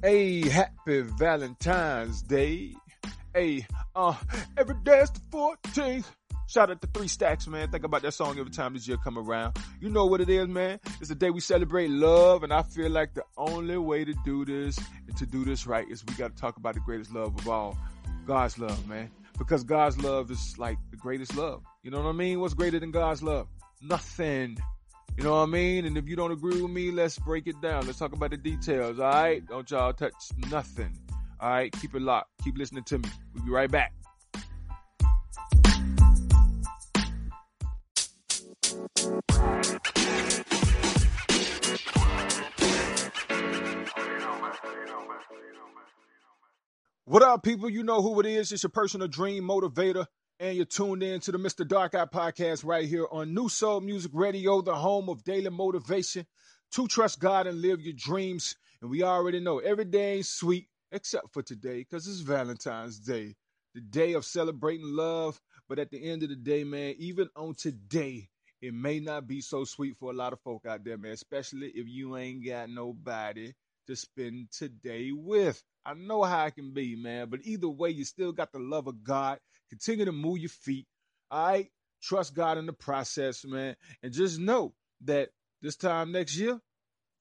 Hey, happy Valentine's Day. Hey, uh, every day is the 14th. Shout out to Three Stacks, man. Think about that song every time this year come around. You know what it is, man. It's the day we celebrate love, and I feel like the only way to do this and to do this right is we got to talk about the greatest love of all, God's love, man. Because God's love is like the greatest love. You know what I mean? What's greater than God's love? Nothing. You know what I mean? And if you don't agree with me, let's break it down. Let's talk about the details, all right? Don't y'all touch nothing. All right? Keep it locked. Keep listening to me. We'll be right back. What up, people? You know who it is. It's your personal dream motivator, and you're tuned in to the Mr. Dark Eye podcast right here on New Soul Music Radio, the home of daily motivation to trust God and live your dreams. And we already know every day ain't sweet except for today because it's Valentine's Day, the day of celebrating love. But at the end of the day, man, even on today, it may not be so sweet for a lot of folk out there, man, especially if you ain't got nobody to spend today with. I know how it can be, man, but either way, you still got the love of God. Continue to move your feet. All right. Trust God in the process, man. And just know that this time next year,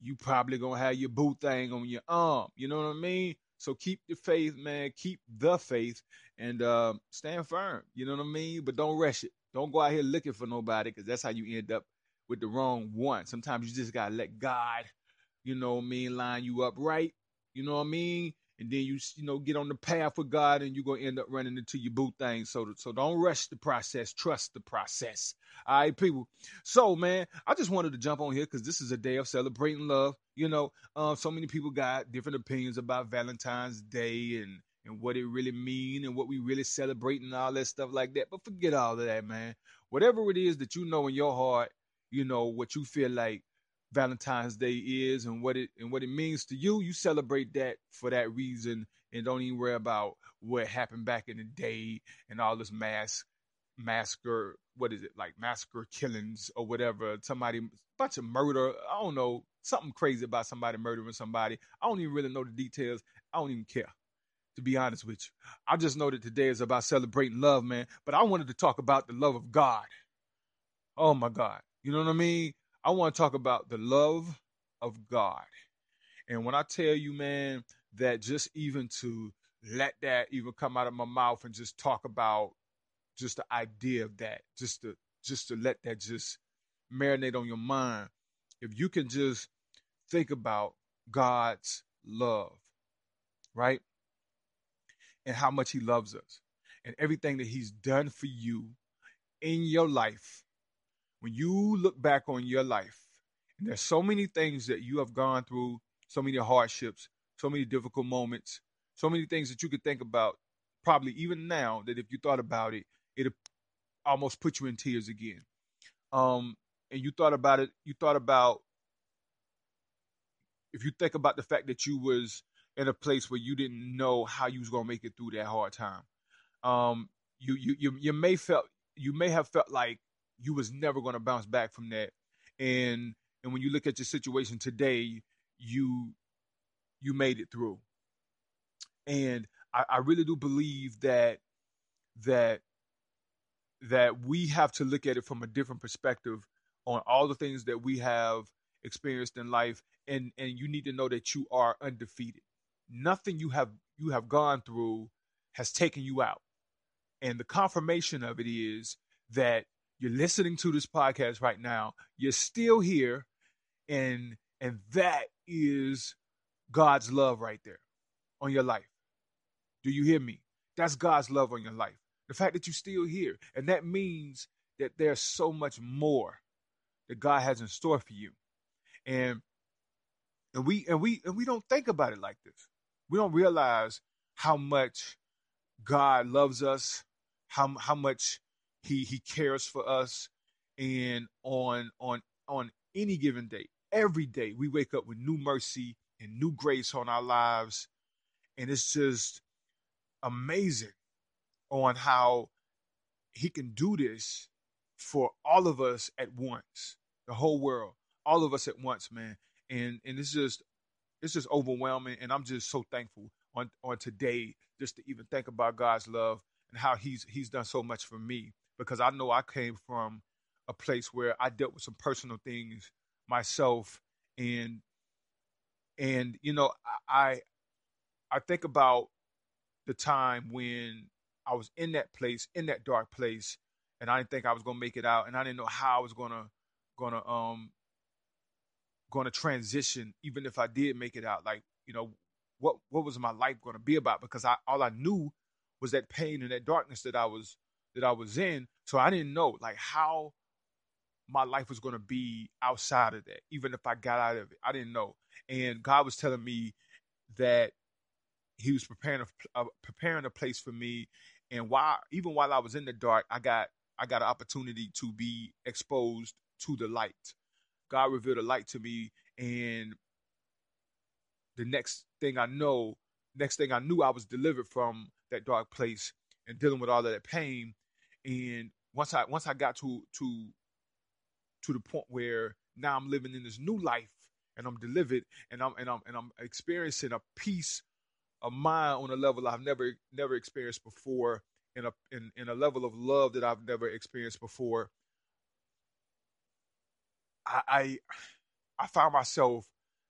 you probably gonna have your boot thing on your arm. You know what I mean? So keep the faith, man. Keep the faith and uh, stand firm. You know what I mean? But don't rush it. Don't go out here looking for nobody because that's how you end up with the wrong one. Sometimes you just gotta let God, you know what I mean, line you up right. You know what I mean? And then you you know get on the path with God, and you're gonna end up running into your boot thing. So so don't rush the process. Trust the process. All right, people. So man, I just wanted to jump on here because this is a day of celebrating love. You know, um, so many people got different opinions about Valentine's Day and and what it really mean and what we really celebrate and all that stuff like that. But forget all of that, man. Whatever it is that you know in your heart, you know what you feel like Valentine's Day is and what it and what it means to you. You celebrate that for that reason and don't even worry about what happened back in the day and all this mass massacre what is it like massacre killings or whatever somebody bunch of murder i don't know something crazy about somebody murdering somebody. I don't even really know the details. I don't even care to be honest with you. I just know that today is about celebrating love man but i wanted to talk about the love of god. Oh my god. You know what i mean I want to talk about the love of God. And when I tell you, man, that just even to let that even come out of my mouth and just talk about just the idea of that, just to just to let that just marinate on your mind. If you can just think about God's love, right? And how much he loves us and everything that he's done for you in your life when you look back on your life, and there's so many things that you have gone through, so many hardships, so many difficult moments, so many things that you could think about, probably even now, that if you thought about it, it'd almost put you in tears again. Um, and you thought about it, you thought about if you think about the fact that you was in a place where you didn't know how you was gonna make it through that hard time. Um, you you you you may felt you may have felt like you was never going to bounce back from that. And and when you look at your situation today, you you made it through. And I, I really do believe that that that we have to look at it from a different perspective on all the things that we have experienced in life and and you need to know that you are undefeated nothing you have you have gone through has taken you out and the confirmation of it is that you're listening to this podcast right now, you're still here, and and that is God's love right there on your life. Do you hear me? That's God's love on your life. The fact that you're still here. And that means that there's so much more that God has in store for you. And and we and we and we don't think about it like this. We don't realize how much God loves us, how how much he he cares for us, and on on on any given day, every day we wake up with new mercy and new grace on our lives, and it's just amazing on how he can do this for all of us at once, the whole world, all of us at once, man. And and it's just it's just overwhelming, and I'm just so thankful on on today just to even think about God's love and how He's He's done so much for me because I know I came from a place where I dealt with some personal things myself, and and you know I I think about the time when I was in that place, in that dark place, and I didn't think I was gonna make it out, and I didn't know how I was gonna gonna um gonna transition, even if I did make it out. Like you know, what what was my life gonna be about? Because I all I knew was that pain and that darkness that I was that I was in. So I didn't know like how my life was gonna be outside of that, even if I got out of it. I didn't know, and God was telling me that He was preparing a uh, preparing a place for me and while even while I was in the dark, I got I got an opportunity to be exposed to the light. God revealed a light to me, and the next thing I know, next thing I knew, I was delivered from that dark place and dealing with all of that pain. And once I once I got to to to the point where now I'm living in this new life and I'm delivered and I'm and I'm and I'm experiencing a peace of mind on a level I've never never experienced before, in a in, in a level of love that I've never experienced before. I, I I found myself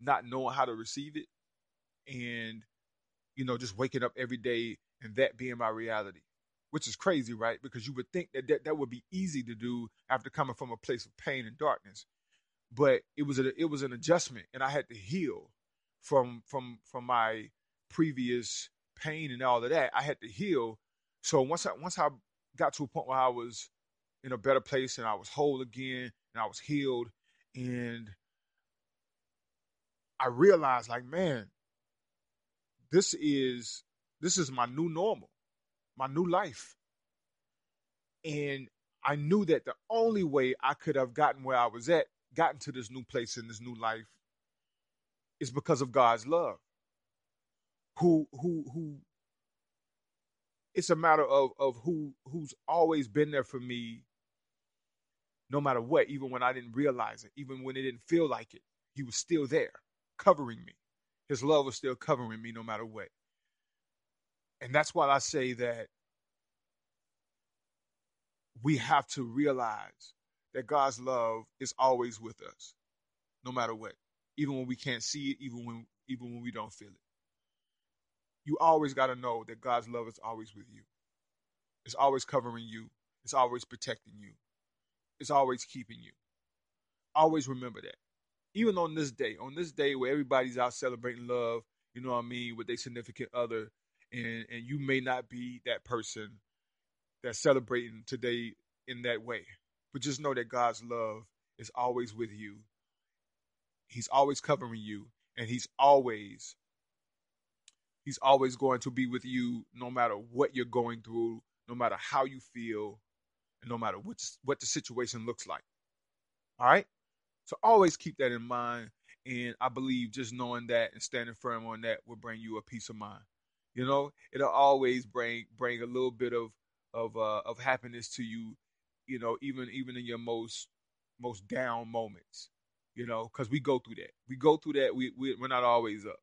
not knowing how to receive it, and you know just waking up every day and that being my reality, which is crazy, right? Because you would think that that, that would be easy to do after coming from a place of pain and darkness, but it was a, it was an adjustment, and I had to heal from from from my previous pain and all of that. I had to heal. So once I once I got to a point where I was in a better place and I was whole again and I was healed and I realized like man this is this is my new normal my new life. And I knew that the only way I could have gotten where I was at gotten to this new place in this new life is because of God's love. Who who who it's a matter of of who who's always been there for me no matter what even when i didn't realize it even when it didn't feel like it he was still there covering me. His love was still covering me no matter what and that's why i say that we have to realize that god's love is always with us no matter what even when we can't see it even when even when we don't feel it you always got to know that God's love is always with you. It's always covering you. It's always protecting you. It's always keeping you. Always remember that. Even on this day, on this day where everybody's out celebrating love, you know what I mean, with their significant other, and and you may not be that person that's celebrating today in that way. But just know that God's love is always with you. He's always covering you, and He's always He's always going to be with you no matter what you're going through, no matter how you feel, and no matter what, what the situation looks like. All right? So always keep that in mind. And I believe just knowing that and standing firm on that will bring you a peace of mind. You know, it'll always bring bring a little bit of of uh, of happiness to you. You know, even even in your most most down moments. You know, because we go through that. We go through that. We, we we're not always up.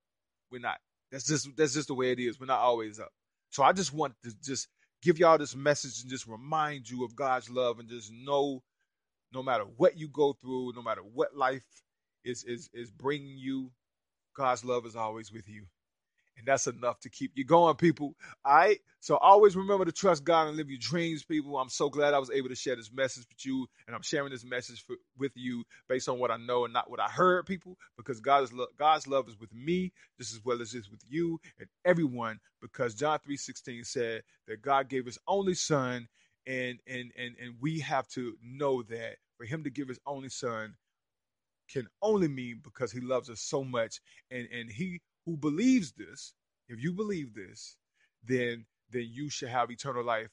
We're not. That's just that's just the way it is. We're not always up. So I just want to just give y'all this message and just remind you of God's love and just know no matter what you go through, no matter what life is is is bringing you, God's love is always with you. And that's enough to keep you going, people. All right. So always remember to trust God and live your dreams, people. I'm so glad I was able to share this message with you, and I'm sharing this message for, with you based on what I know and not what I heard, people. Because God's love, God's love is with me just as well as it's with you and everyone. Because John 3:16 said that God gave His only Son, and and and and we have to know that for Him to give His only Son can only mean because He loves us so much, and and He who believes this, if you believe this, then then you shall have eternal life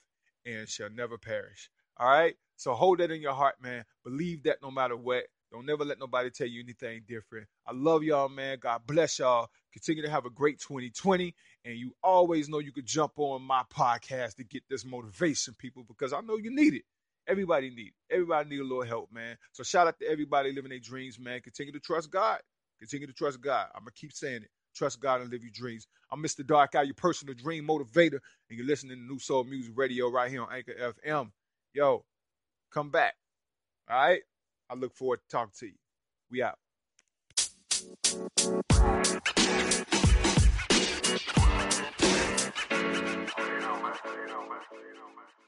and shall never perish. All right? So hold that in your heart, man. Believe that no matter what. Don't never let nobody tell you anything different. I love y'all, man. God bless y'all. Continue to have a great 2020. And you always know you could jump on my podcast to get this motivation, people, because I know you need it. Everybody need it. Everybody need a little help, man. So shout out to everybody living their dreams, man. Continue to trust God. Continue to trust God. I'm gonna keep saying it. Trust God and live your dreams. I'm Mr. Dark Eye, your personal dream motivator, and you're listening to New Soul Music Radio right here on Anchor FM. Yo, come back. All right? I look forward to talking to you. We out. You know, man. You know, man. You know, man.